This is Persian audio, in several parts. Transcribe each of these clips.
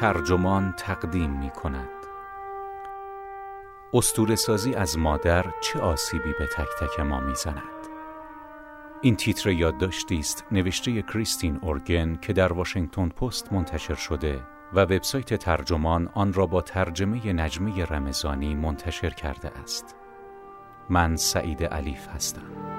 ترجمان تقدیم می کند استور سازی از مادر چه آسیبی به تک تک ما می زند؟ این تیتر یادداشتی است نوشته کریستین اورگن که در واشنگتن پست منتشر شده و وبسایت ترجمان آن را با ترجمه نجمه رمضانی منتشر کرده است. من سعید علیف هستم.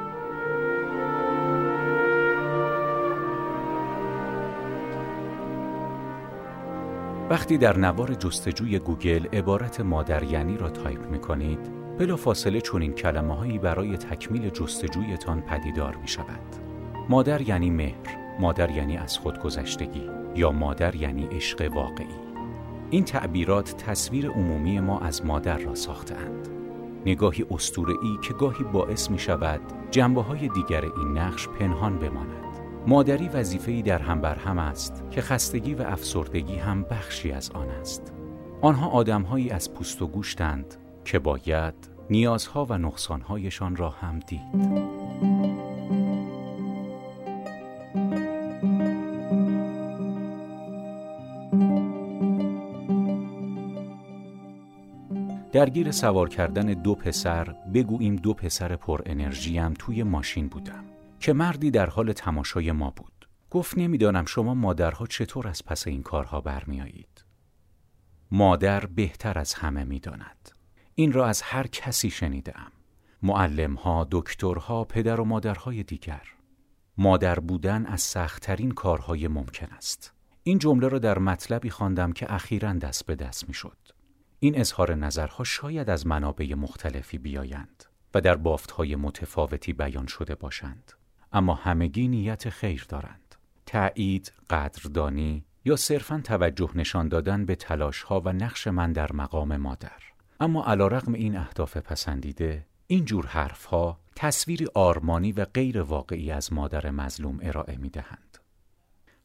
وقتی در نوار جستجوی گوگل عبارت مادر یعنی را تایپ می کنید بلا فاصله چنین کلمه هایی برای تکمیل جستجویتان پدیدار می شود مادر یعنی مهر مادر یعنی از خودگذشتگی یا مادر یعنی عشق واقعی. این تعبیرات تصویر عمومی ما از مادر را ساختند نگاهی ای که گاهی باعث می شود جنبه های دیگر این نقش پنهان بماند. مادری وظیفه‌ای در هم بر هم است که خستگی و افسردگی هم بخشی از آن است. آنها آدمهایی از پوست و گوشتند که باید نیازها و نقصانهایشان را هم دید. درگیر سوار کردن دو پسر بگوییم دو پسر پر انرژیم توی ماشین بودم که مردی در حال تماشای ما بود. گفت نمی‌دانم شما مادرها چطور از پس این کارها برمیآیید. مادر بهتر از همه می‌داند. این را از هر کسی شنیدم معلمها، دکترها، پدر و مادرهای دیگر. مادر بودن از سختترین کارهای ممکن است. این جمله را در مطلبی خواندم که اخیرا دست به دست می‌شد. این اظهار نظرها شاید از منابع مختلفی بیایند و در بافتهای متفاوتی بیان شده باشند. اما همگی نیت خیر دارند تایید قدردانی یا صرفا توجه نشان دادن به تلاش ها و نقش من در مقام مادر اما علیرغم این اهداف پسندیده این جور حرف ها تصویری آرمانی و غیر واقعی از مادر مظلوم ارائه می دهند.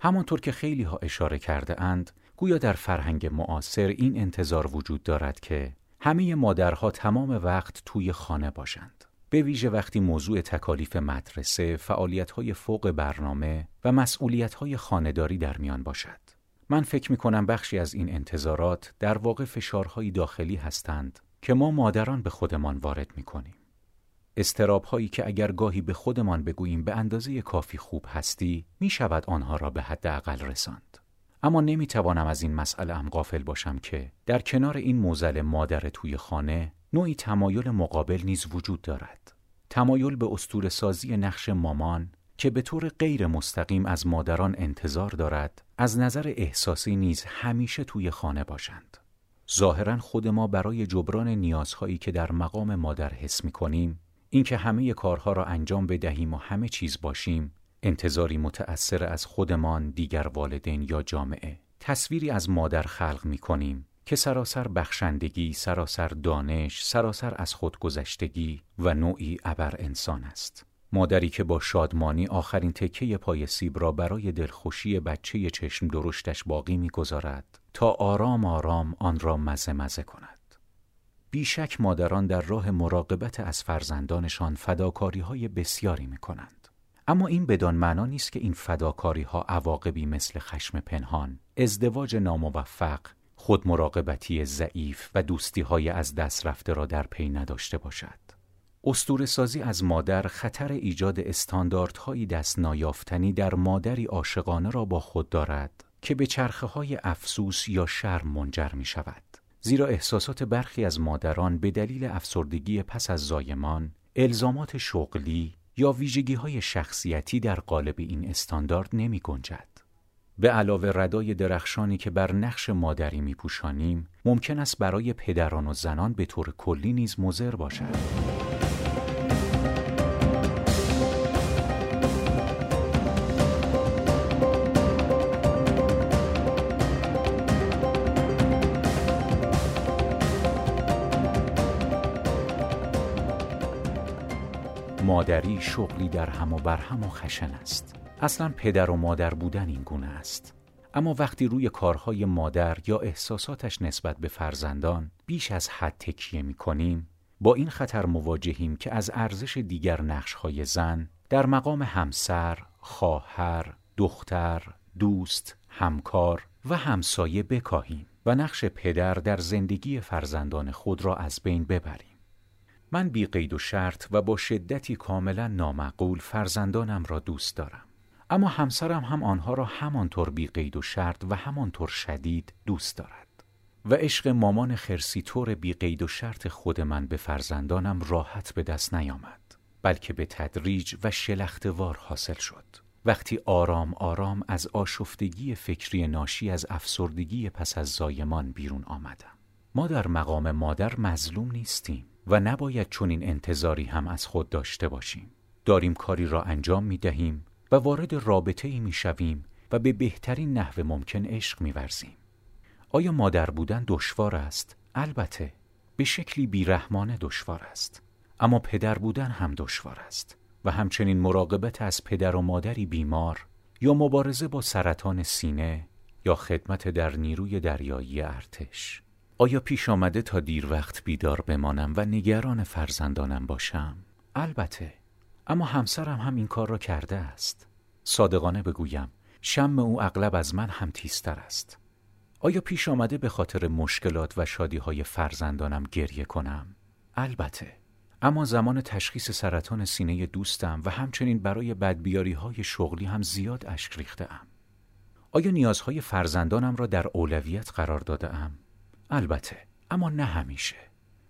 همانطور که خیلی ها اشاره کرده اند گویا در فرهنگ معاصر این انتظار وجود دارد که همه مادرها تمام وقت توی خانه باشند. به ویژه وقتی موضوع تکالیف مدرسه، فعالیت‌های فوق برنامه و مسئولیت‌های خانهداری در میان باشد. من فکر می کنم بخشی از این انتظارات در واقع فشارهای داخلی هستند که ما مادران به خودمان وارد می کنیم. استراب هایی که اگر گاهی به خودمان بگوییم به اندازه کافی خوب هستی می شود آنها را به حد اقل رساند. اما نمی توانم از این مسئله هم غافل باشم که در کنار این موزل مادر توی خانه نوعی تمایل مقابل نیز وجود دارد. تمایل به استور سازی نقش مامان که به طور غیر مستقیم از مادران انتظار دارد از نظر احساسی نیز همیشه توی خانه باشند. ظاهرا خود ما برای جبران نیازهایی که در مقام مادر حس می کنیم اینکه همه کارها را انجام بدهیم و همه چیز باشیم انتظاری متأثر از خودمان دیگر والدین یا جامعه تصویری از مادر خلق می کنیم که سراسر بخشندگی، سراسر دانش، سراسر از خودگذشتگی و نوعی ابر انسان است. مادری که با شادمانی آخرین تکه پای سیب را برای دلخوشی بچه چشم درشتش باقی می‌گذارد تا آرام آرام آن را مزه مزه کند. بیشک مادران در راه مراقبت از فرزندانشان فداکاری های بسیاری می کنند. اما این بدان معنا نیست که این فداکاری ها عواقبی مثل خشم پنهان، ازدواج ناموفق خود مراقبتی ضعیف و دوستی های از دست رفته را در پی نداشته باشد. استور سازی از مادر خطر ایجاد استانداردهایی دست نایافتنی در مادری عاشقانه را با خود دارد که به چرخه های افسوس یا شرم منجر می شود. زیرا احساسات برخی از مادران به دلیل افسردگی پس از زایمان، الزامات شغلی یا ویژگی های شخصیتی در قالب این استاندارد نمی گنجد. به علاوه ردای درخشانی که بر نقش مادری میپوشانیم ممکن است برای پدران و زنان به طور کلی نیز مضر باشد. مادری شغلی در هم و بر هم و خشن است. اصلا پدر و مادر بودن این گونه است اما وقتی روی کارهای مادر یا احساساتش نسبت به فرزندان بیش از حد تکیه می کنیم با این خطر مواجهیم که از ارزش دیگر نقشهای زن در مقام همسر، خواهر، دختر، دوست، همکار و همسایه بکاهیم و نقش پدر در زندگی فرزندان خود را از بین ببریم. من بی قید و شرط و با شدتی کاملا نامعقول فرزندانم را دوست دارم. اما همسرم هم آنها را همانطور بی قید و شرط و همانطور شدید دوست دارد. و عشق مامان خرسی طور بی قید و شرط خود من به فرزندانم راحت به دست نیامد بلکه به تدریج و شلختوار حاصل شد. وقتی آرام آرام از آشفتگی فکری ناشی از افسردگی پس از زایمان بیرون آمدم. ما در مقام مادر مظلوم نیستیم و نباید چنین انتظاری هم از خود داشته باشیم. داریم کاری را انجام می دهیم و وارد رابطه ای می شویم و به بهترین نحو ممکن عشق می ورزیم. آیا مادر بودن دشوار است؟ البته به شکلی بیرحمانه دشوار است اما پدر بودن هم دشوار است و همچنین مراقبت از پدر و مادری بیمار یا مبارزه با سرطان سینه یا خدمت در نیروی دریایی ارتش آیا پیش آمده تا دیر وقت بیدار بمانم و نگران فرزندانم باشم؟ البته اما همسرم هم این کار را کرده است صادقانه بگویم شم او اغلب از من هم تیزتر است آیا پیش آمده به خاطر مشکلات و شادی های فرزندانم گریه کنم؟ البته اما زمان تشخیص سرطان سینه دوستم و همچنین برای بدبیاری های شغلی هم زیاد اشک ریخته ام. آیا نیازهای فرزندانم را در اولویت قرار داده ام؟ البته اما نه همیشه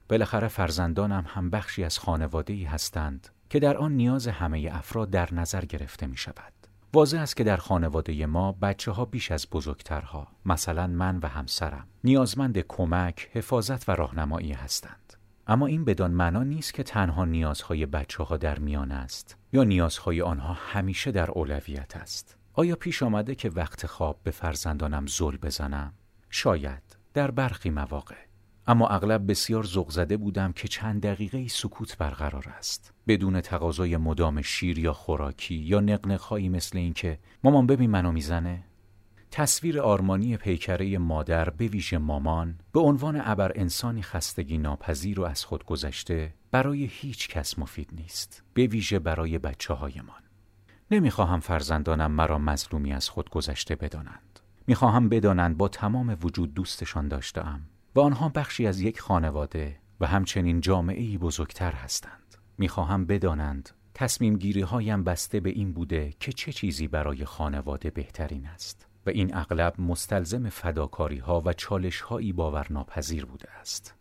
بالاخره فرزندانم هم بخشی از خانواده هستند که در آن نیاز همه افراد در نظر گرفته می شود. واضح است که در خانواده ما بچه ها بیش از بزرگترها مثلا من و همسرم نیازمند کمک، حفاظت و راهنمایی هستند. اما این بدان معنا نیست که تنها نیازهای بچه ها در میان است یا نیازهای آنها همیشه در اولویت است. آیا پیش آمده که وقت خواب به فرزندانم زل بزنم؟ شاید در برخی مواقع اما اغلب بسیار ذوق زده بودم که چند دقیقه سکوت برقرار است. بدون تقاضای مدام شیر یا خوراکی یا نقنقهایی مثل اینکه مامان ببین منو می‌زنه؟ تصویر آرمانی پیکره مادر به ویژه مامان به عنوان ابر انسانی خستگی ناپذیر و از خود گذشته برای هیچ کس مفید نیست به ویژه برای بچه هایمان نمی‌خواهم فرزندانم مرا مظلومی از خود گذشته بدانند. می‌خواهم بدانند با تمام وجود دوستشان داشتم و آنها بخشی از یک خانواده و همچنین جامعه بزرگتر هستند. می‌خواهم بدانند تصمیم گیری هایم بسته به این بوده که چه چیزی برای خانواده بهترین است و این اغلب مستلزم فداکاری ها و چالش هایی باورناپذیر بوده است.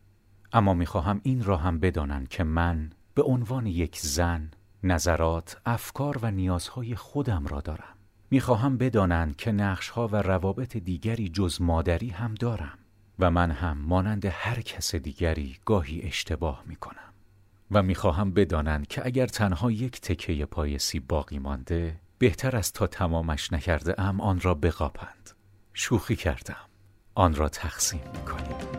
اما می‌خواهم این را هم بدانند که من به عنوان یک زن نظرات، افکار و نیازهای خودم را دارم. می‌خواهم بدانند که نقشها و روابط دیگری جز مادری هم دارم. و من هم مانند هر کس دیگری گاهی اشتباه می کنم و می‌خواهم بدانند که اگر تنها یک تکه پایسی باقی مانده بهتر است تا تمامش نکرده ام آن را بقاپند شوخی کردم آن را تقسیم می کنیم.